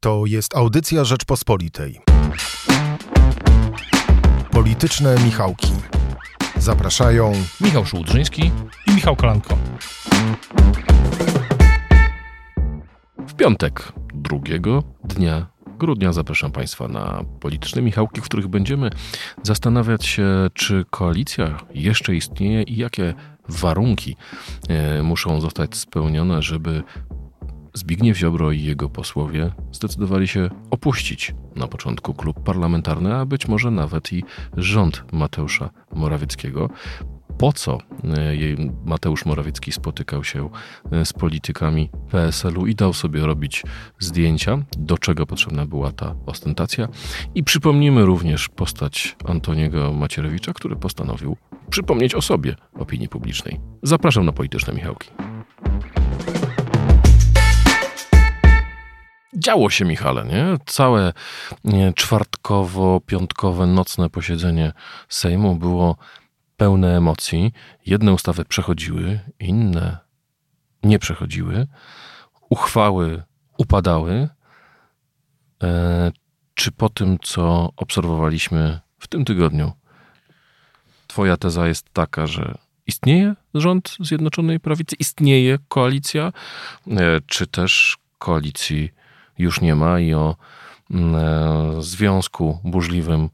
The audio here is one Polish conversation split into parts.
To jest audycja Rzeczpospolitej. Polityczne Michałki. Zapraszają Michał Szułdrzyński i Michał Kolanko. W piątek, drugiego dnia grudnia, zapraszam Państwa na polityczne Michałki, w których będziemy zastanawiać się, czy koalicja jeszcze istnieje i jakie warunki e, muszą zostać spełnione, żeby Zbigniew Ziobro i jego posłowie zdecydowali się opuścić na początku klub parlamentarny, a być może nawet i rząd Mateusza Morawieckiego. Po co e, Mateusz Morawiecki spotykał się e, z politykami PSL-u i dał sobie robić zdjęcia, do czego potrzebna była ta ostentacja. I przypomnimy również postać Antoniego Macierewicza, który postanowił przypomnieć o sobie opinii publicznej. Zapraszam na polityczne Michałki. Działo się, Michale, nie? Całe czwartkowo-piątkowe nocne posiedzenie Sejmu było pełne emocji. Jedne ustawy przechodziły, inne nie przechodziły. Uchwały upadały. E, czy po tym, co obserwowaliśmy w tym tygodniu, Twoja teza jest taka, że istnieje rząd Zjednoczonej Prawicy, istnieje koalicja, e, czy też koalicji już nie ma i o mm, e, związku burzliwym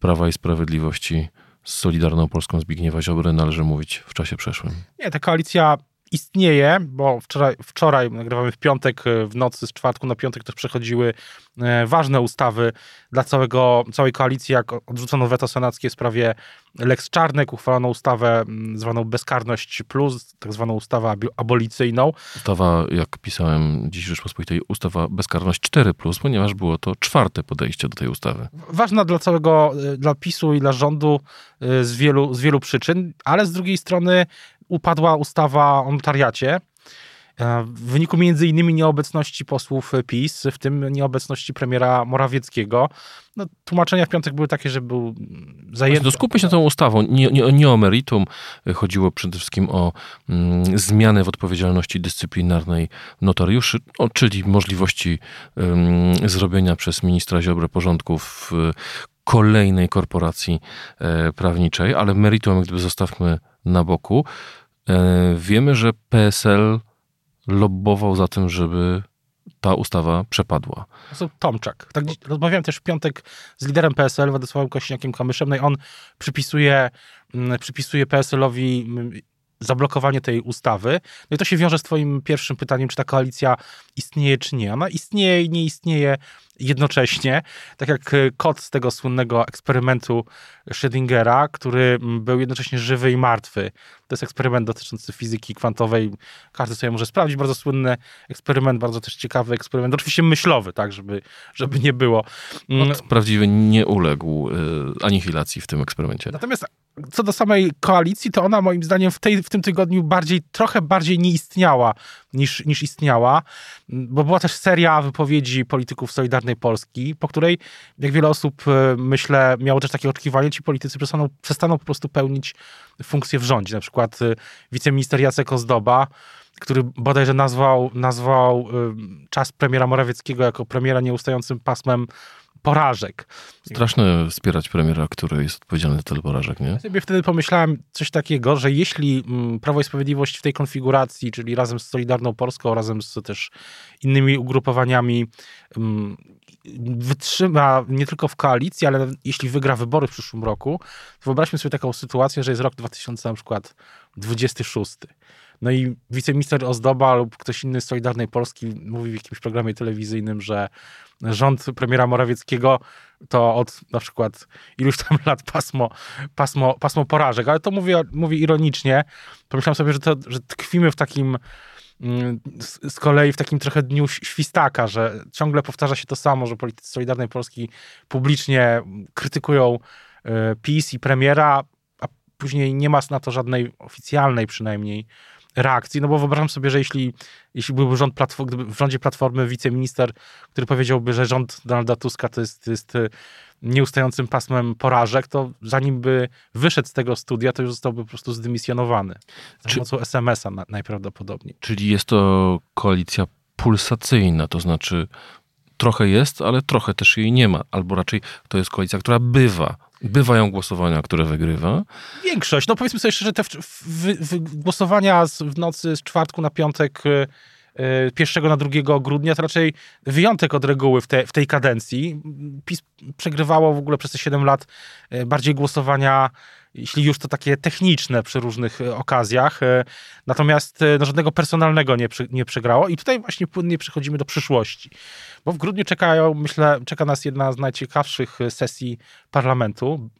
Prawa i Sprawiedliwości z Solidarną Polską Zbigniewa Ziobry należy mówić w czasie przeszłym. Nie, ta koalicja istnieje, bo wczoraj, wczoraj nagrywamy w piątek, e, w nocy z czwartku na piątek też przechodziły e, ważne ustawy dla całego, całej koalicji, jak odrzucono weto senackie w sprawie Lex Czarnek, uchwalono ustawę zwaną Bezkarność Plus, tak zwaną ustawę abolicyjną. Ustawa, jak pisałem dziś w Rzeczpospolitej, ustawa Bezkarność 4 Plus, ponieważ było to czwarte podejście do tej ustawy. Ważna dla całego, e, dla PiSu i dla rządu z wielu, z wielu przyczyn, ale z drugiej strony upadła ustawa o notariacie. E, w wyniku między innymi nieobecności posłów PiS, w tym nieobecności premiera Morawieckiego. No, tłumaczenia w piątek były takie, że był zajęty. No skupmy się tą ustawą. Nie, nie, nie, o meritum. Chodziło przede wszystkim o mm, zmianę w odpowiedzialności dyscyplinarnej notariuszy, o, czyli możliwości mm, zrobienia przez ministra Ziobrę porządków w kolejnej korporacji e, prawniczej, ale meritum gdyby zostawmy na boku. E, wiemy, że PSL lobbował za tym, żeby ta ustawa przepadła. To Tomczak. Tak, rozmawiałem też w piątek z liderem PSL, Władysławem Kośniakiem-Kamyszem, no i on przypisuje, mm, przypisuje PSL-owi mm, zablokowanie tej ustawy. No i to się wiąże z twoim pierwszym pytaniem, czy ta koalicja istnieje, czy nie. Ona istnieje i nie istnieje jednocześnie, tak jak e, kot z tego słynnego eksperymentu Schrödingera, który był jednocześnie żywy i martwy. To jest eksperyment dotyczący fizyki kwantowej. Każdy sobie może sprawdzić. Bardzo słynny eksperyment, bardzo też ciekawy eksperyment. Oczywiście myślowy, tak, żeby, żeby nie było. Mm. On prawdziwie nie uległ y, anihilacji w tym eksperymencie. Natomiast co do samej koalicji, to ona moim zdaniem w, tej, w tym tygodniu bardziej, trochę bardziej nie istniała niż, niż istniała, bo była też seria wypowiedzi polityków Solidarnej Polski, po której, jak wiele osób, e, myślę, miało też takie oczekiwanie, ci politycy przestaną, przestaną po prostu pełnić funkcje w rządzie. Na przykład e, wiceminister Jacek Ozdoba, który bodajże nazwał, nazwał e, czas premiera Morawieckiego jako premiera nieustającym pasmem porażek. Straszne wspierać premiera, który jest odpowiedzialny za tyle porażek, nie? Ja sobie wtedy pomyślałem coś takiego, że jeśli mm, Prawo i Sprawiedliwość w tej konfiguracji, czyli razem z Solidarną Polską, razem z też innymi ugrupowaniami mm, wytrzyma nie tylko w koalicji, ale jeśli wygra wybory w przyszłym roku, to wyobraźmy sobie taką sytuację, że jest rok 2000 na przykład 26. No i wiceminister Ozdoba lub ktoś inny z Solidarnej Polski mówi w jakimś programie telewizyjnym, że rząd premiera Morawieckiego to od na przykład iluś tam lat pasmo, pasmo, pasmo porażek, ale to mówię, mówię ironicznie. Pomyślałem sobie, że, to, że tkwimy w takim mm, z kolei w takim trochę dniu świstaka, że ciągle powtarza się to samo, że politycy Solidarnej Polski publicznie krytykują e, PiS i premiera, a później nie ma na to żadnej oficjalnej przynajmniej reakcji, no bo wyobrażam sobie, że jeśli, jeśli byłby rząd platform, gdyby w rządzie Platformy wiceminister, który powiedziałby, że rząd Donalda Tuska to jest, jest e, nieustającym pasmem porażek, to zanim by wyszedł z tego studia, to już zostałby po prostu zdymisjonowany. Za Czy, pomocą SMS-a na, najprawdopodobniej. Czyli jest to koalicja pulsacyjna, to znaczy trochę jest, ale trochę też jej nie ma. Albo raczej to jest koalicja, która bywa. Bywają głosowania, które wygrywa. Większość, no powiedzmy sobie szczerze, te w, w, w głosowania z, w nocy z czwartku na piątek y, pierwszego na 2 grudnia to raczej wyjątek od reguły w, te, w tej kadencji. PiS przegrywało w ogóle przez te 7 lat y, bardziej głosowania jeśli już to takie techniczne przy różnych e, okazjach. E, natomiast e, no, żadnego personalnego nie, przy, nie przegrało i tutaj właśnie płynnie przechodzimy do przyszłości. Bo w grudniu czekają, myślę, czeka nas jedna z najciekawszych sesji parlamentu.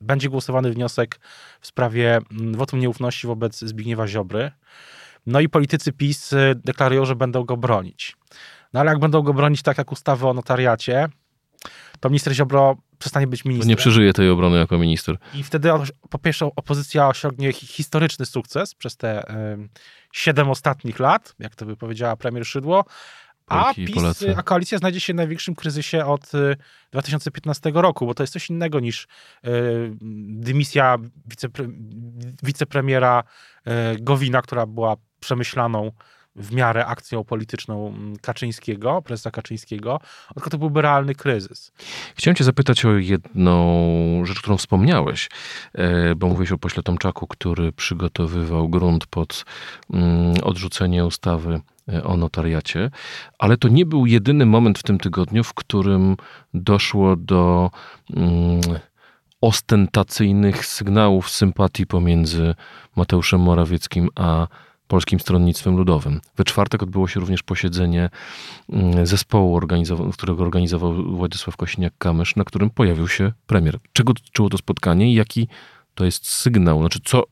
Będzie głosowany wniosek w sprawie mm, wotum nieufności wobec Zbigniewa Ziobry. No i politycy PiS deklarują, że będą go bronić. No ale jak będą go bronić tak jak ustawy o notariacie, to minister Ziobro przestanie być ministrem. Nie przeżyje tej obrony jako minister. I wtedy po pierwsze opozycja osiągnie historyczny sukces przez te siedem ostatnich lat, jak to by powiedziała premier Szydło, a, PiS, a koalicja znajdzie się w największym kryzysie od 2015 y, roku, bo to jest coś innego niż y, dymisja wicepre, wicepremiera y, Gowina, która była przemyślaną w miarę akcją polityczną mm, Kaczyńskiego, prezesa Kaczyńskiego, tylko to byłby realny kryzys. Chciałem cię zapytać o jedną rzecz, którą wspomniałeś, e, bo mówiłeś o pośle Tomczaku, który przygotowywał grunt pod mm, odrzucenie ustawy e, o notariacie, ale to nie był jedyny moment w tym tygodniu, w którym doszło do mm, ostentacyjnych sygnałów sympatii pomiędzy Mateuszem Morawieckim a Polskim Stronnictwem Ludowym. We czwartek odbyło się również posiedzenie mm, zespołu, którego organizował Władysław Kosiniak-Kamysz, na którym pojawił się premier. Czego dotyczyło to spotkanie i jaki to jest sygnał? Znaczy, co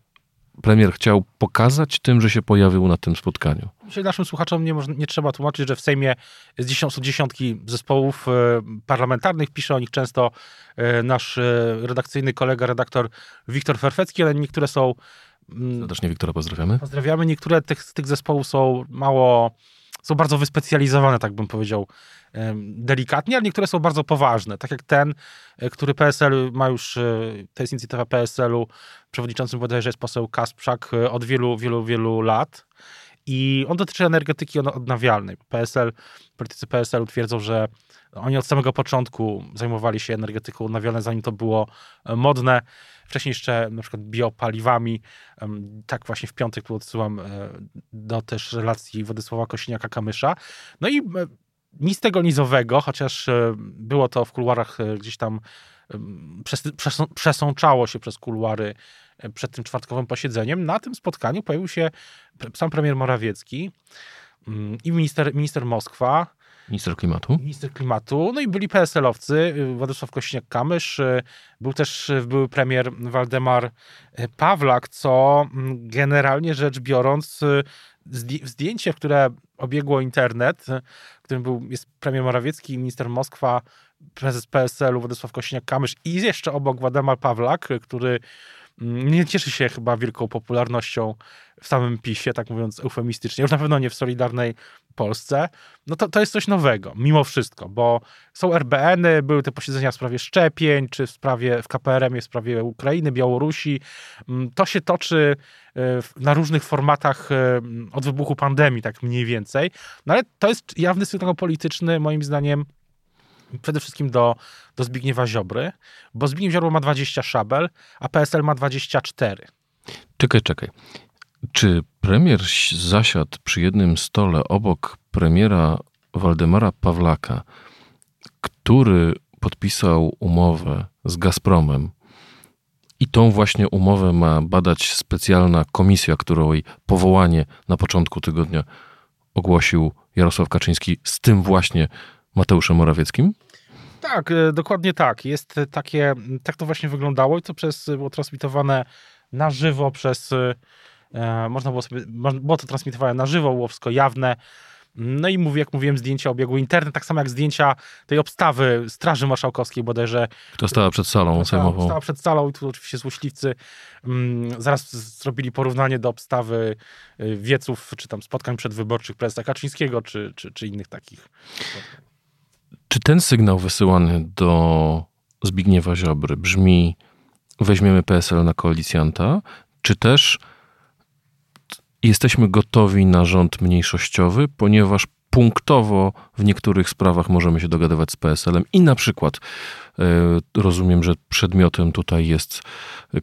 premier chciał pokazać tym, że się pojawił na tym spotkaniu? Naszym słuchaczom nie, nie trzeba tłumaczyć, że w Sejmie jest dziesiąt, są dziesiątki zespołów e, parlamentarnych. Pisze o nich często e, nasz e, redakcyjny kolega, redaktor Wiktor Ferfecki, ale niektóre są. Serdecznie Wiktora pozdrawiamy. Pozdrawiamy. Niektóre tych, tych zespołów są mało, są bardzo wyspecjalizowane, tak bym powiedział delikatnie, ale niektóre są bardzo poważne. Tak jak ten, e, który PSL ma już, e, to jest inicjatywa PSL-u, przewodniczącym bodajże jest poseł Kasprzak e, od wielu, wielu, wielu lat. I on dotyczy energetyki odnawialnej. PSL, politycy PSL-u twierdzą, że oni od samego początku zajmowali się energetyką odnawialną, zanim to było modne wcześniej jeszcze na przykład biopaliwami. Tak właśnie w piątek tu odsyłam e, do też relacji Władysława Kosiniaka-Kamysza. No i e, nic tego nizowego, chociaż e, było to w kuluarach gdzieś tam przesączało się przez kuluary przed tym czwartkowym posiedzeniem. Na tym spotkaniu pojawił się sam premier Morawiecki mm, i minister, minister Moskwa, Minister klimatu. Minister klimatu. No i byli PSL-owcy, y, Władysław Kośniak-Kamysz, y, był też y, były premier Waldemar Pawlak, co mm, generalnie rzecz biorąc zdjęcie, które obiegło internet, w którym był, jest premier Morawiecki, minister Moskwa, prezes PSL-u Władysław Kośniak-Kamysz i jeszcze obok Waldemar Pawlak, który nie cieszy się chyba wielką popularnością w samym PiSie, tak mówiąc eufemistycznie, już na pewno nie w Solidarnej Polsce, no to, to jest coś nowego, mimo wszystko, bo są RBN-y, były te posiedzenia w sprawie szczepień, czy w sprawie, w KPRM-ie w sprawie Ukrainy, Białorusi. Mm, to się toczy e, na różnych formatach e, od wybuchu pandemii, tak mniej więcej, no ale to jest jawny sygnał polityczny, moim zdaniem, przede wszystkim do, do Zbigniewa Ziobry, bo Zbigniew Ziobro ma 20 szabel, a PSL ma 24. Czekaj, czekaj. Czy premier zasiadł przy jednym stole obok premiera Waldemara Pawlaka, który podpisał umowę z Gazpromem i tą właśnie umowę ma badać specjalna komisja, której powołanie na początku tygodnia ogłosił Jarosław Kaczyński z tym właśnie Mateuszem Morawieckim? Tak, e, dokładnie tak. Jest takie, tak to właśnie wyglądało i to przez, było transmitowane na żywo przez E, można było sobie, było to transmitowane na żywo, było wszystko jawne. No i mówię, jak mówiłem, zdjęcia obiegły internet, tak samo jak zdjęcia tej obstawy Straży Marszałkowskiej bodajże. To stała przed salą sejmową. Stała przed salą i tu oczywiście złośliwcy mm, zaraz zrobili porównanie do obstawy wieców, czy tam spotkań przedwyborczych prezesa Kaczyńskiego, czy, czy, czy innych takich. Czy ten sygnał wysyłany do Zbigniewa Ziobry brzmi weźmiemy PSL na koalicjanta, czy też jesteśmy gotowi na rząd mniejszościowy, ponieważ punktowo w niektórych sprawach możemy się dogadywać z PSL-em i na przykład rozumiem, że przedmiotem tutaj jest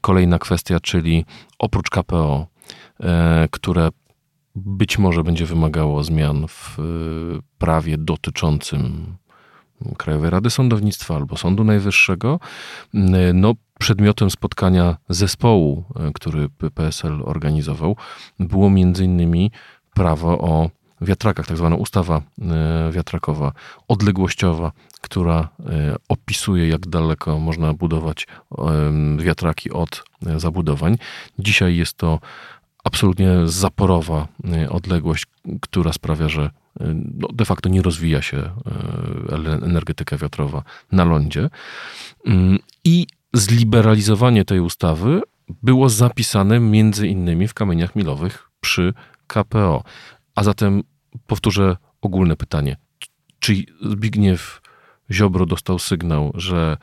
kolejna kwestia, czyli oprócz KPO, które być może będzie wymagało zmian w prawie dotyczącym Krajowej Rady Sądownictwa albo Sądu Najwyższego, no, przedmiotem spotkania zespołu, e, który PSL organizował, było między innymi prawo o wiatrakach, tak zwana ustawa e, wiatrakowa, odległościowa, która opisuje, jak daleko można budować wiatraki od zabudowań. Dzisiaj jest to absolutnie zaporowa odległość, która sprawia, że no, de facto nie rozwija się e, energetyka wiatrowa na lądzie. Mm, I zliberalizowanie tej ustawy było zapisane między innymi w kamieniach milowych przy KPO. A zatem powtórzę ogólne pytanie. Czy Zbigniew Ziobro dostał sygnał, że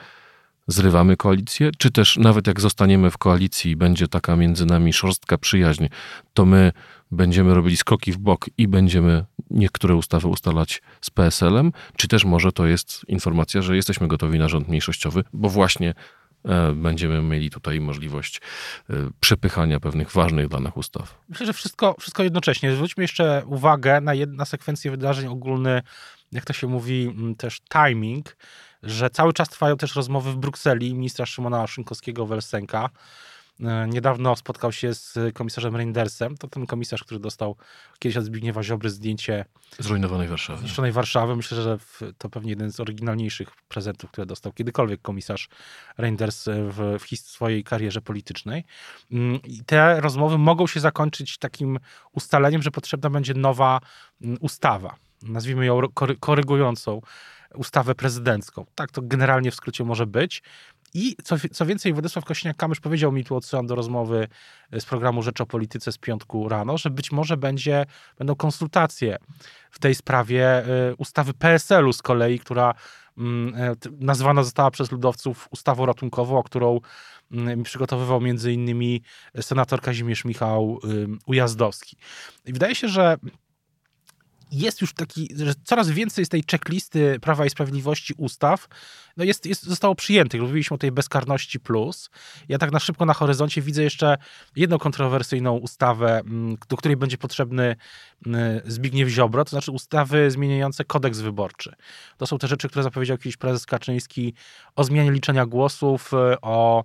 zrywamy koalicję, czy też nawet jak zostaniemy w koalicji, będzie taka między nami szorstka przyjaźń, to my będziemy robili skoki w bok i będziemy niektóre ustawy ustalać z PSL-em, czy też może to jest informacja, że jesteśmy gotowi na rząd mniejszościowy, bo właśnie e, będziemy mieli tutaj możliwość e, przepychania pewnych ważnych nas ustaw. Myślę, że wszystko, wszystko jednocześnie. Zwróćmy jeszcze uwagę na, jedna sekwencję wydarzeń ogólny, jak to się mówi, też timing, że cały czas trwają też rozmowy w Brukseli ministra Szymona Szynkowskiego-Welsenka, niedawno spotkał się z komisarzem Reindersem. To ten komisarz, który dostał kiedyś od Zbigniewa Ziobry zdjęcie zrujnowanej Warszawy. Zniszczonej Warszawy. Myślę, że to pewnie jeden z oryginalniejszych prezentów, które dostał kiedykolwiek komisarz Reinders w, w swojej karierze politycznej. Mm, I te rozmowy mogą się zakończyć takim ustaleniem, że potrzebna będzie nowa mm, ustawa. Nazwijmy ją korygującą ustawę prezydencką. Tak to generalnie w skrócie może być. I co, co więcej, Władysław Kośniak-Kamysz powiedział mi tu, odsyłam do rozmowy z programu Rzecz o Polityce z piątku rano, że być może będzie, będą konsultacje w tej sprawie y, ustawy PSL-u z kolei, która mm, e, nazwana została przez ludowców ustawą ratunkową, o którą mm, przygotowywał między innymi senator Kazimierz Michał Ujazdowski. I wydaje się, że jest już taki, że coraz więcej z tej checklisty Prawa i Sprawiedliwości ustaw no jest, jest, zostało przyjętych. Mówiliśmy o tej bezkarności plus. Ja tak na szybko na horyzoncie widzę jeszcze jedną kontrowersyjną ustawę, mm, do której będzie potrzebny mm, Zbigniew Ziobro, to znaczy ustawy zmieniające kodeks wyborczy. To są te rzeczy, które zapowiedział kiedyś prezes Kaczyński o zmianie liczenia głosów, o Mm,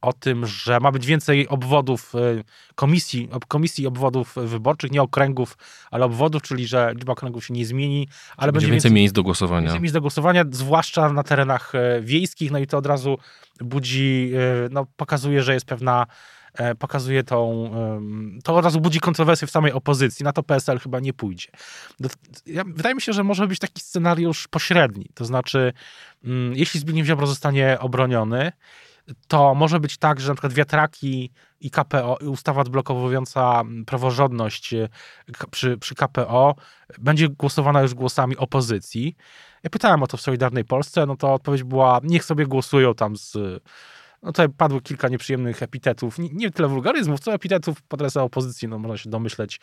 o tym, że ma być więcej obwodów y, komisji, komisji obwodów wyborczych, nie okręgów, ale obwodów, czyli że liczba okręgów się nie zmieni, ale będzie, będzie więcej, miejsc do głosowania. Więcej miejsc do głosowania, zwłaszcza na terenach e, wiejskich, no i to od razu budzi, e, no pokazuje, że jest pewna e, pokazuje tą, to od razu budzi kontrowersje w samej opozycji. Na to PSL chyba nie pójdzie. Wydaje mi się, że może być taki scenariusz pośredni. To znaczy, mm, jeśli Zbigniew Ziobro zostanie obroniony, to może być tak, że na przykład wiatraki i KPO, ustawa odblokowująca praworządność e, przy, przy KPO będzie głosowana już głosami opozycji. Ja pytałem o to w Solidarnej Polsce, no to odpowiedź była, niech sobie głosują tam z... No tutaj padło kilka nieprzyjemnych epitetów, nie, nie tyle wulgaryzmów, co epitetów pod adresem opozycji, no można się domyśleć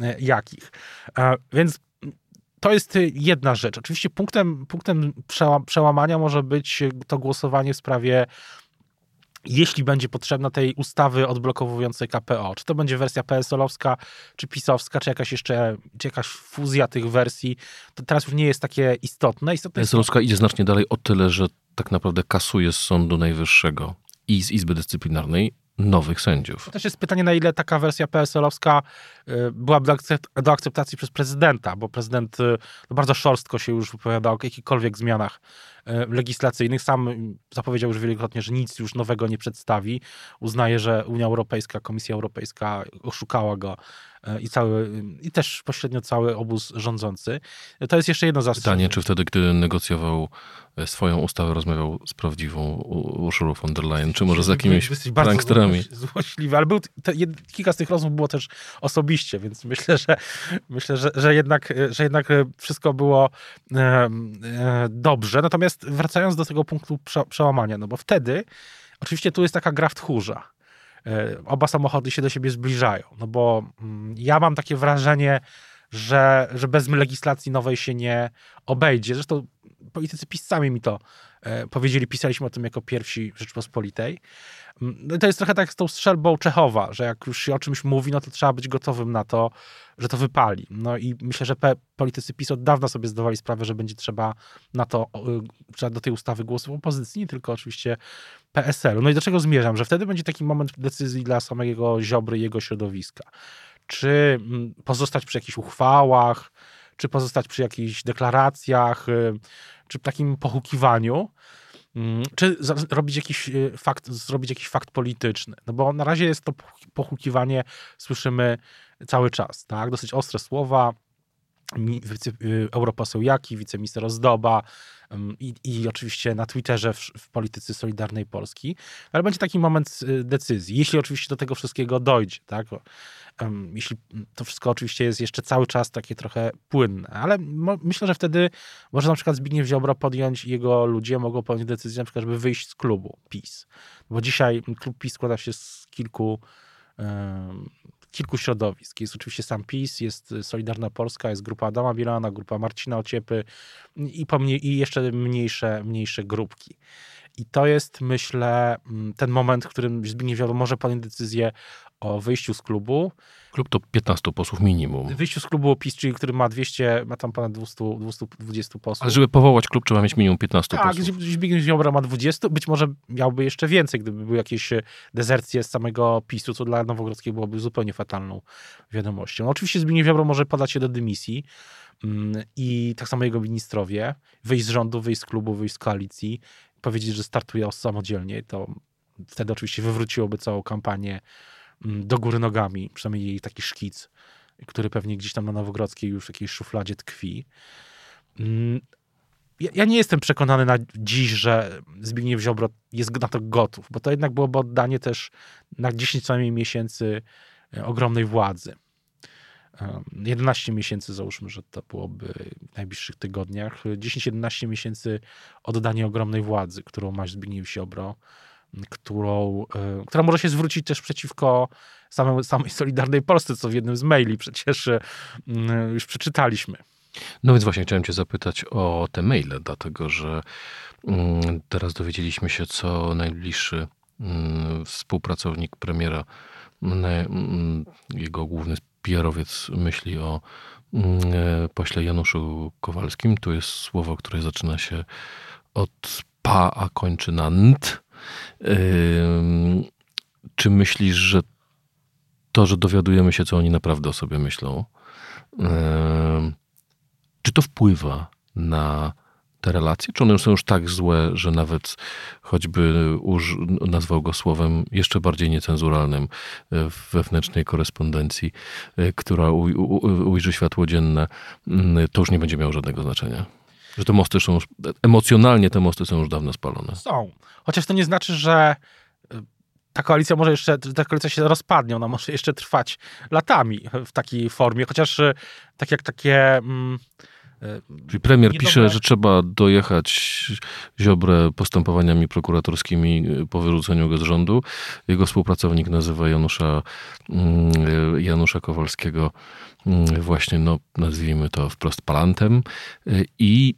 e, jakich. E, więc to jest jedna rzecz. Oczywiście punktem, punktem przełamania może być to głosowanie w sprawie jeśli będzie potrzebna tej ustawy odblokowującej KPO. Czy to będzie wersja PSL-owska, czy pisowska, czy jakaś jeszcze, czy jakaś fuzja tych wersji, to teraz już nie jest takie istotne. istotne PSL-owska idzie znacznie dalej o tyle, że tak naprawdę kasuje z Sądu Najwyższego i z Izby Dyscyplinarnej nowych sędziów. To też jest pytanie, na ile taka wersja PSL-owska y, byłaby do akceptacji przez prezydenta, bo prezydent y, bardzo szorstko się już wypowiada o jakichkolwiek zmianach y, legislacyjnych. Sam zapowiedział już wielokrotnie, że nic już nowego nie przedstawi. Uznaje, że Unia Europejska, Komisja Europejska oszukała go i cały, i też pośrednio cały obóz rządzący. To jest jeszcze jedno zastrzeżenie. Pytanie, czy wtedy, gdy negocjował e, swoją ustawę, rozmawiał z prawdziwą Urszulą von der Leyen, czy może z jakimiś pranksterami? Złośliwy, ale był, te, kilka z tych rozmów było też osobiście, więc myślę, że myślę, że, że, jednak, że jednak wszystko było e, e, dobrze. Natomiast wracając do tego punktu prze, przełamania, no bo wtedy oczywiście tu jest taka gra w tchórza E, oba samochody się do siebie zbliżają. No bo mm, ja mam takie wrażenie, że, że bez legislacji nowej się nie obejdzie. Zresztą politycy PiS sami mi to e, powiedzieli, pisaliśmy o tym jako pierwsi Rzeczpospolitej. No to jest trochę tak z tą strzelbą Czechowa, że jak już się o czymś mówi, no to trzeba być gotowym na to, że to wypali. No i myślę, że politycy PiS od dawna sobie zdawali sprawę, że będzie trzeba na to, trzeba do tej ustawy głosów opozycji, nie tylko oczywiście PSL-u. No i do czego zmierzam? Że wtedy będzie taki moment decyzji dla samego Ziobry i jego środowiska. Czy mm, pozostać przy jakichś uchwałach, czy pozostać przy jakichś deklaracjach, y, czy takim pochukiwaniu, mm, czy zrobić jakiś y, fakt, zrobić jakiś fakt polityczny. No bo na razie jest to pochukiwanie, słyszymy cały czas, tak? Dosyć ostre słowa, wice, y, europoseł Jaki, wiceminister Ozdoba i, i oczywiście na Twitterze w, w, polityce Solidarnej Polski, ale będzie taki moment decyzji, jeśli oczywiście do tego wszystkiego dojdzie, tak? jeśli to wszystko oczywiście jest jeszcze cały czas takie trochę płynne, ale myślę, że wtedy może na przykład Zbigniew Ziobro podjąć jego ludzie mogą podjąć decyzję na przykład, żeby wyjść z klubu PiS. Bo dzisiaj klub PiS składa się z kilku kilku środowisk. Jest oczywiście sam PiS, jest Solidarna Polska, jest grupa Adama Bielana, grupa Marcina Ociepy i, i jeszcze mniejsze, mniejsze grupki. I to jest, myślę, ten moment, w którym Zbigniew Ziobro może podjąć decyzję o wyjściu z klubu. Klub to 15 posłów minimum. Wyjściu z klubu PiS, czyli który ma 200, ma tam ponad 200, 220 posłów. Ale żeby powołać klub, trzeba mieć minimum 15 tak, posłów. Tak, Zbigniew Ziobro ma 20, być może miałby jeszcze więcej, gdyby były jakieś dezercje z samego PiSu, co dla Nowogrodzkiej byłoby zupełnie fatalną wiadomością. No, oczywiście Zbigniew Ziobro może podać się do dymisji mm, i tak samo jego ministrowie, wyjść z rządu, wyjść z klubu, wyjść z koalicji, powiedzieć, że startuje samodzielnie, to wtedy oczywiście wywróciłoby całą kampanię do góry nogami, przynajmniej jej taki szkic, który pewnie gdzieś tam na Nowogrodzkiej już w jakiejś szufladzie tkwi. Mm, ja, ja, nie jestem przekonany na dziś, że Zbigniew Ziobro jest na to gotów, bo to jednak byłoby oddanie też na 10 co najmniej miesięcy e, ogromnej władzy. 11 miesięcy załóżmy, że to byłoby w najbliższych tygodniach. 10-11 miesięcy oddanie ogromnej władzy, którą ma Zbigniew Ziobro którą, e, która może się zwrócić też przeciwko samej, samej Solidarnej Polsce, co w jednym z maili przecież e, już przeczytaliśmy. No więc właśnie chciałem cię zapytać o te maile, dlatego że teraz dowiedzieliśmy się, co najbliższy współpracownik premiera, jego główny PR-owiec myśli o e, pośle Januszu Kowalskim. Tu jest słowo, które zaczyna się od pa, a kończy na nt. Czy myślisz, że to, że dowiadujemy się, co oni naprawdę o sobie myślą, czy to wpływa na te relacje? Czy one są już tak złe, że nawet choćby uż, nazwał go słowem jeszcze bardziej niecenzuralnym w wewnętrznej korespondencji, e, która ujrzy światło dzienne, to już nie będzie miało żadnego znaczenia? Że te mosty są już, emocjonalnie te mosty są już dawno spalone. Są. Chociaż to nie znaczy, że y, ta koalicja może jeszcze, ta koalicja się rozpadnie, ona może jeszcze trwać latami w takiej formie, chociaż y, tak jak takie... Mm, y, Czyli premier niedobre... pisze, że trzeba dojechać Ziobrę postępowaniami prokuratorskimi po wyrzuceniu go z rządu. Jego współpracownik nazywa Janusza, mm, Janusza Kowalskiego mm, właśnie, no nazwijmy to wprost palantem i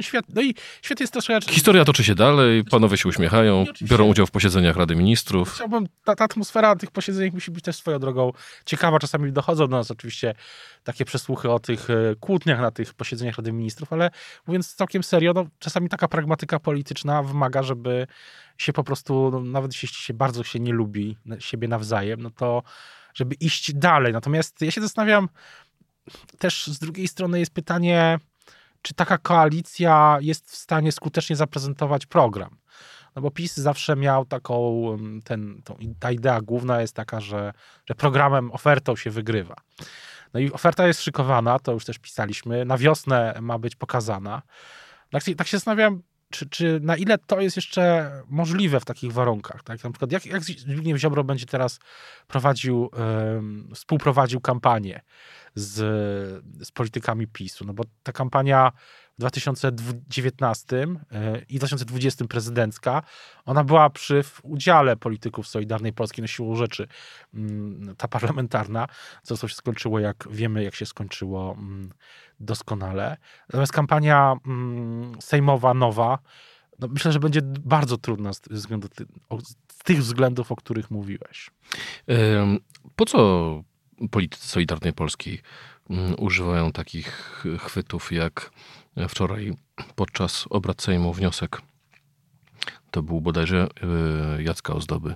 świat, no i świat jest troszkę... Historia toczy się dalej, panowie się uśmiechają, biorą udział w posiedzeniach Rady Ministrów. Chciałbym, ta, ta atmosfera tych posiedzeń musi być też swoją drogą ciekawa. Czasami dochodzą do nas oczywiście takie przesłuchy o tych e, kłótniach na tych posiedzeniach Rady Ministrów, ale mówiąc całkiem serio, no, czasami taka pragmatyka polityczna wymaga, żeby się po prostu, no, nawet jeśli się bardzo się nie lubi siebie nawzajem, no to żeby iść dalej. Natomiast ja się zastanawiam, też z drugiej strony jest pytanie, czy taka koalicja jest w stanie skutecznie zaprezentować program. No bo PiS zawsze miał taką, ten, tą, ta idea główna jest taka, że, że programem, ofertą się wygrywa. No i oferta jest szykowana, to już też pisaliśmy, na wiosnę ma być pokazana. Tak, tak się zastanawiam, czy, czy na ile to jest jeszcze możliwe w takich warunkach. Tak? Na przykład jak, jak Zbigniew Ziobro będzie teraz prowadził, współprowadził kampanię z, z politykami PiSu, no bo ta kampania w 2019 e, i 2020 prezydencka, ona była przy udziale polityków Solidarnej Polski na siłą rzeczy, mm, ta parlamentarna, co się skończyło, jak wiemy, jak się skończyło mm, doskonale. Natomiast kampania mm, sejmowa nowa, no myślę, że będzie bardzo trudna z, względu, z tych względów, o których mówiłeś. Po co politycy Solidarnej Polskiej mm, używają takich chwytów jak wczoraj podczas obrad Sejmu wniosek to był bodajże y, Jacka Ozdoby,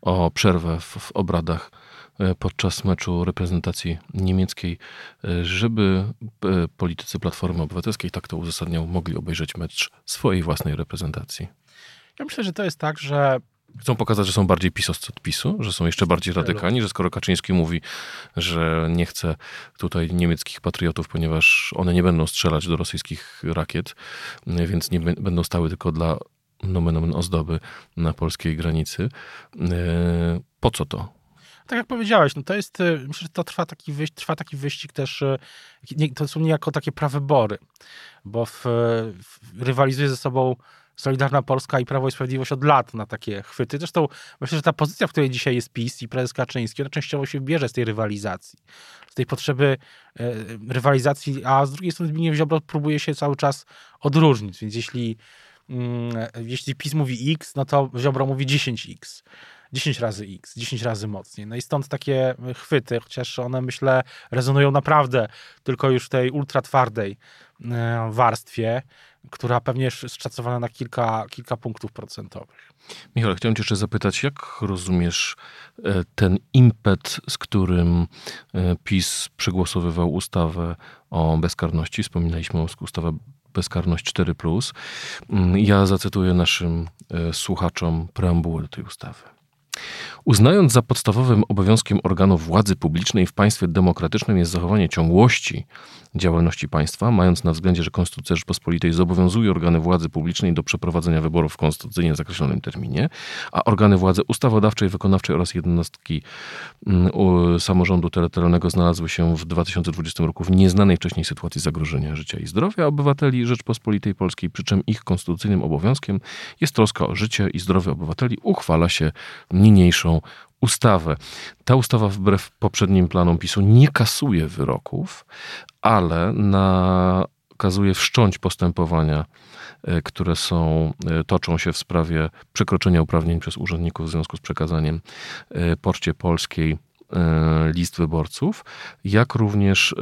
o przerwę w, w obradach y, podczas meczu reprezentacji niemieckiej, y, żeby politycy Platformy Obywatelskiej, tak to uzasadniał, mogli obejrzeć mecz swojej własnej reprezentacji. Ja myślę, że to jest tak, że Chcą pokazać, że są bardziej pisowcy od PiSu, że są jeszcze bardziej radykalni, że skoro Kaczyński mówi, że nie chce tutaj niemieckich patriotów, ponieważ one nie będą strzelać do rosyjskich rakiet, więc nie będą stały tylko dla nomen omen ozdoby na polskiej granicy. E, po co to? Tak jak powiedziałeś, no to jest, e, myślę, że to trwa taki, wyścig, trwa taki wyścig też, e, to są niejako takie prawybory, bo w, w, rywalizuje ze sobą Solidarna Polska i Prawo i Sprawiedliwość od lat na takie chwyty. Zresztą myślę, że ta pozycja, w której dzisiaj jest PiS i prezes Kaczyński, ona częściowo się bierze z tej rywalizacji. Z tej potrzeby e, rywalizacji, a z drugiej strony Zbigniew Ziobro próbuje się cały czas odróżnić. Więc jeśli, mm, jeśli PiS mówi X, no to Ziobro mówi 10X. 10 razy X, 10 razy mocniej. No i stąd takie chwyty, chociaż one myślę rezonują naprawdę tylko już w tej ultra twardej e, warstwie która pewnie jest szacowana na kilka, kilka punktów procentowych. Michał, chciałem Cię jeszcze zapytać, jak rozumiesz e, ten impet, z którym e, PiS przegłosowywał ustawę o bezkarności? Wspominaliśmy o ustawę bezkarność 4. Mm, ja zacytuję naszym e, słuchaczom preambułę do tej ustawy. Uznając za podstawowym obowiązkiem organów władzy publicznej w państwie demokratycznym jest zachowanie ciągłości działalności państwa, mając na względzie, że Konstytucja Rzeczpospolitej zobowiązuje organy władzy publicznej do przeprowadzenia wyborów w konstytucyjnie zakreślonym terminie, a organy władzy ustawodawczej, wykonawczej oraz jednostki mm, samorządu terytorialnego znalazły się w 2020 roku w nieznanej wcześniej sytuacji zagrożenia życia i zdrowia obywateli Rzeczpospolitej Polskiej, przy czym ich konstytucyjnym obowiązkiem jest troska o życie i zdrowie obywateli, uchwala się niniejszą ustawę. Ta ustawa wbrew poprzednim planom PiSu nie kasuje wyroków, ale nakazuje wszcząć postępowania, e, które są, e, toczą się w sprawie przekroczenia uprawnień przez urzędników w związku z przekazaniem e, Poczcie Polskiej list wyborców, jak również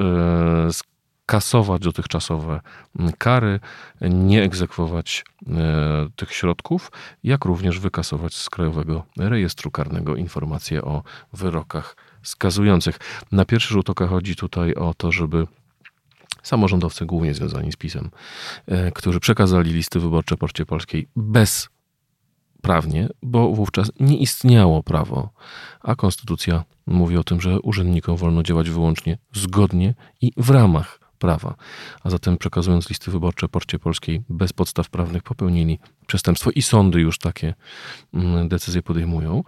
kasować dotychczasowe mm, kary, nie egzekwować e, tych środków, jak również wykasować z Krajowego Rejestru Karnego informacje o wyrokach skazujących. Na pierwszy rzut oka chodzi tutaj o to, żeby samorządowcy, głównie związani z PiSem, e, którzy przekazali listy wyborcze Poczcie Polskiej bez prawnie, bo wówczas nie istniało prawo, a konstytucja mówi o tym, że urzędnikom wolno działać wyłącznie zgodnie i w ramach prawa. A zatem przekazując listy wyborcze Poczcie Polskiej bez podstaw prawnych popełnili przestępstwo i sądy już takie mm, decyzje podejmują.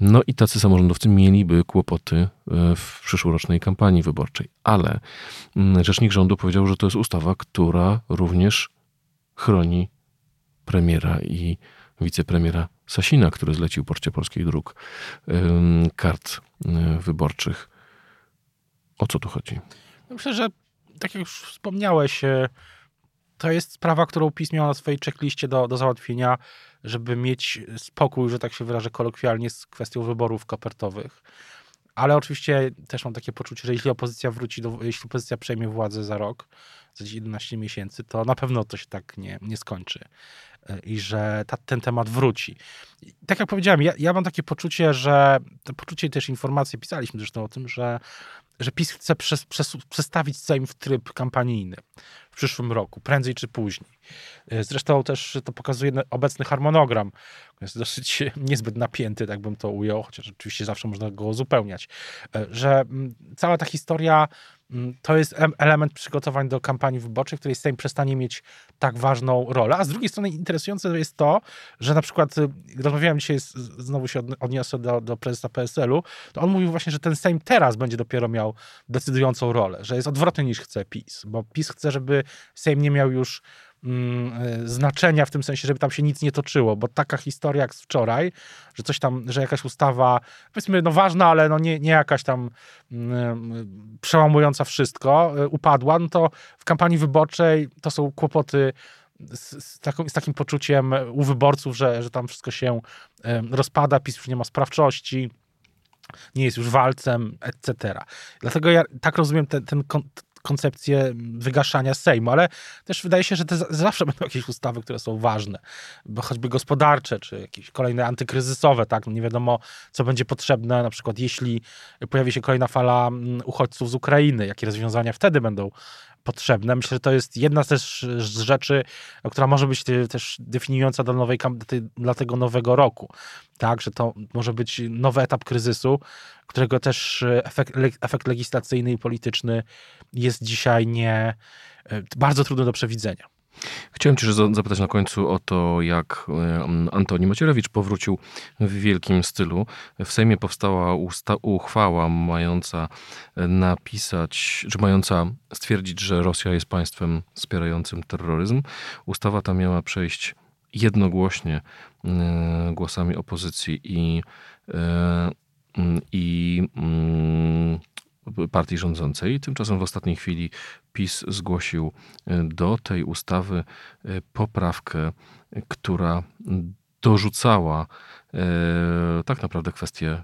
No i tacy samorządowcy mieliby kłopoty e, w przyszłorocznej kampanii wyborczej. Ale mm, rzecznik rządu powiedział, że to jest ustawa, która również chroni premiera i wicepremiera Sasina, który zlecił Poczcie Polskiej dróg kart e, wyborczych. O co tu chodzi? Myślę, że tak jak już wspomniałeś, e, to jest sprawa, którą PiS miał na swojej checkliście do, do załatwienia, żeby mieć spokój, że tak się wyrażę kolokwialnie, z kwestią wyborów kopertowych. Ale oczywiście też mam takie poczucie, że jeśli opozycja wróci, do, jeśli opozycja przejmie władzę za rok, za 11 miesięcy, to na pewno to się tak nie, nie skończy i że ta, ten temat wróci. Tak jak powiedziałem, ja, ja mam takie poczucie, że to poczucie też informacji, pisaliśmy zresztą o tym, że że PiS chce przes, przes, przestawić Sejm w tryb kampanijny w przyszłym roku, prędzej czy później. E, zresztą też to pokazuje obecny harmonogram. Jest dosyć niezbyt napięty, tak bym to ujął, chociaż oczywiście zawsze można go uzupełniać. E, że cała ta historia mm, to jest element przygotowań do kampanii wyborczej, w której Sejm przestanie mieć tak ważną rolę. A z drugiej strony interesujące jest to, że na przykład y, rozmawiałem dzisiaj, z, znowu się odniosę do, do prezesa PSL-u, to on mówił właśnie, że ten Sejm teraz będzie dopiero miał decydującą rolę, że jest odwrotny niż chce PiS, bo PiS chce, żeby Sejm nie miał już Mm, znaczenia w tym sensie, żeby tam się nic nie toczyło, bo taka historia jak z wczoraj, że coś tam, że jakaś ustawa, powiedzmy, no ważna, ale no nie, nie jakaś tam mm, przełamująca wszystko, e, upadła, no to w kampanii wyborczej to są kłopoty z, z, taką, z, takim poczuciem u wyborców, że, że tam wszystko się e, rozpada, PiS już nie ma sprawczości, nie jest już walcem, etc. Dlatego ja tak rozumiem ten, ten, koncepcję wygaszania Sejmu, ale też wydaje się, że te zawsze będą jakieś ustawy, które są ważne, bo choćby gospodarcze, czy jakieś kolejne antykryzysowe, tak, no nie wiadomo, co będzie potrzebne, na przykład jeśli pojawi się kolejna fala mm, uchodźców z Ukrainy, jakie rozwiązania wtedy będą potrzebne. Myślę, że to jest jedna też z rzeczy, która może być też definiująca dla, nowej, dla tego nowego roku. Tak, że to może być nowy etap kryzysu, którego też efekt, efekt legislacyjny i polityczny jest dzisiaj nie e, bardzo trudny do przewidzenia. Chciałem Cię zapytać na końcu o to, jak Antoni Macierewicz powrócił w wielkim stylu. W Sejmie powstała uchwała mająca napisać, czy mająca stwierdzić, że Rosja jest państwem wspierającym terroryzm. Ustawa ta miała przejść jednogłośnie e, głosami opozycji i, e, i partii rządzącej. Tymczasem w ostatniej chwili PiS zgłosił e, do tej ustawy e, poprawkę, która dorzucała e, tak naprawdę kwestię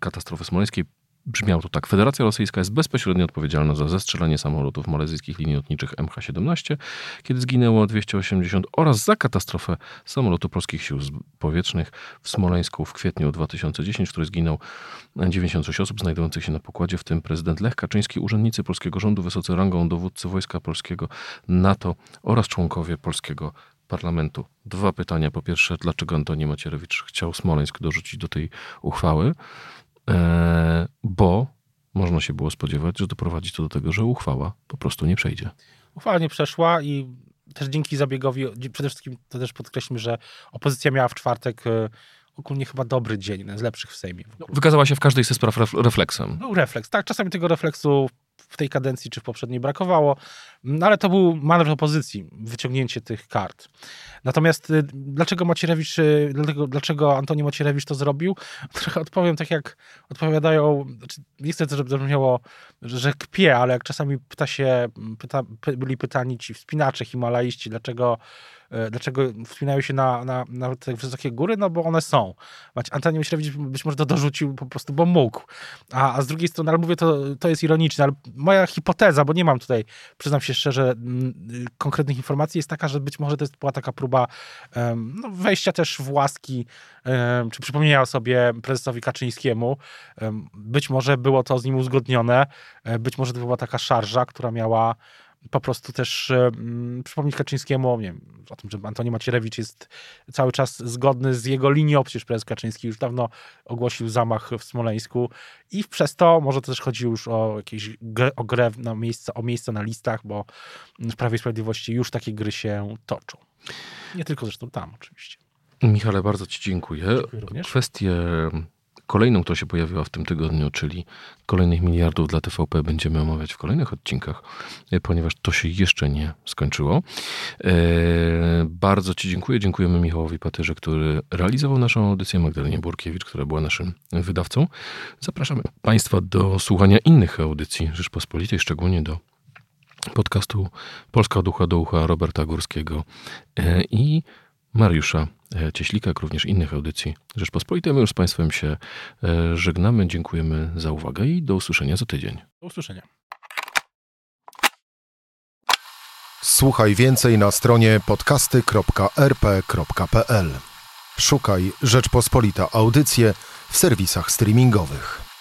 katastrofy smoleńskiej Brzmiało to tak. Federacja Rosyjska jest bezpośrednio odpowiedzialna za zestrzelanie samolotów malezyjskich linii lotniczych MH17, kiedy zginęło 280 oraz za katastrofę samolotu polskich sił powietrznych w Smoleńsku w kwietniu 2010, w której zginął 96 osób znajdujących się na pokładzie, w tym prezydent Lech Kaczyński, urzędnicy polskiego rządu, wysocy rangą dowódcy Wojska Polskiego, NATO oraz członkowie polskiego parlamentu. Dwa pytania. Po pierwsze, dlaczego Antoni Macierewicz chciał Smoleńsk dorzucić do tej uchwały? E, bo można się było spodziewać, że doprowadzi to do tego, że uchwała po prostu nie przejdzie. Uchwała nie przeszła i też dzięki zabiegowi, przede wszystkim to też podkreślmy, że opozycja miała w czwartek e, ogólnie chyba dobry dzień, jeden z lepszych w Sejmie. W Wykazała się w każdej ze spraw refleksem. Był refleks, tak. Czasami tego refleksu w tej kadencji czy w poprzedniej brakowało, no ale to był manewr opozycji, wyciągnięcie tych kart. Natomiast y, dlaczego Macierewicz, y, dlaczego, dlaczego Antoni Macierewicz to zrobił? Trochę odpowiem tak jak odpowiadają, znaczy nie chcę, żeby to brzmiało, że kpie, ale jak czasami pyta się, pyta, byli pytani ci wspinacze himalaiści, dlaczego dlaczego wspinają się na, na, na te wysokie góry? No bo one są. Antoni Myślewicz być może to dorzucił po prostu, bo mógł. A, a z drugiej strony, ale mówię, to, to jest ironiczne, ale moja hipoteza, bo nie mam tutaj, przyznam się szczerze, konkretnych informacji, jest taka, że być może to jest, była taka próba um, no, wejścia też w łaski, um, czy przypomnienia sobie prezesowi Kaczyńskiemu. Um, być może było to z nim uzgodnione, e, być może to była taka szarża, która miała po prostu też um, przypomnieć Kaczyńskiemu nie wiem, o tym, że Antoni Macierewicz jest cały czas zgodny z jego linią, przecież prezes Kaczyński już dawno ogłosił zamach w Smoleńsku i przez to może to też chodzi już o jakieś o grę na miejsce, o miejsce na listach, bo w Prawie i Sprawiedliwości już takie gry się toczą. Nie tylko zresztą tam oczywiście. Michale, bardzo Ci dziękuję. dziękuję. Kwestie Kolejną, która się pojawiła w tym tygodniu, czyli kolejnych miliardów dla TVP, będziemy omawiać w kolejnych odcinkach, e, ponieważ to się jeszcze nie skończyło. E, bardzo Ci dziękuję. Dziękujemy Michałowi Patyrze, który realizował naszą audycję, Magdalenie Burkiewicz, która była naszym wydawcą. Zapraszamy Państwa do słuchania innych audycji Rzeczpospolitej, szczególnie do podcastu Polska Ducha do Ucha Roberta Górskiego e, i Mariusza e, Cieślika, jak również innych audycji Rzeczpospolitej. My już z Państwem się e, żegnamy. Dziękujemy za uwagę i do usłyszenia za tydzień. Do usłyszenia. Słuchaj więcej na stronie podcasty.rp.pl. Szukaj Rzeczpospolita Audycje w serwisach streamingowych.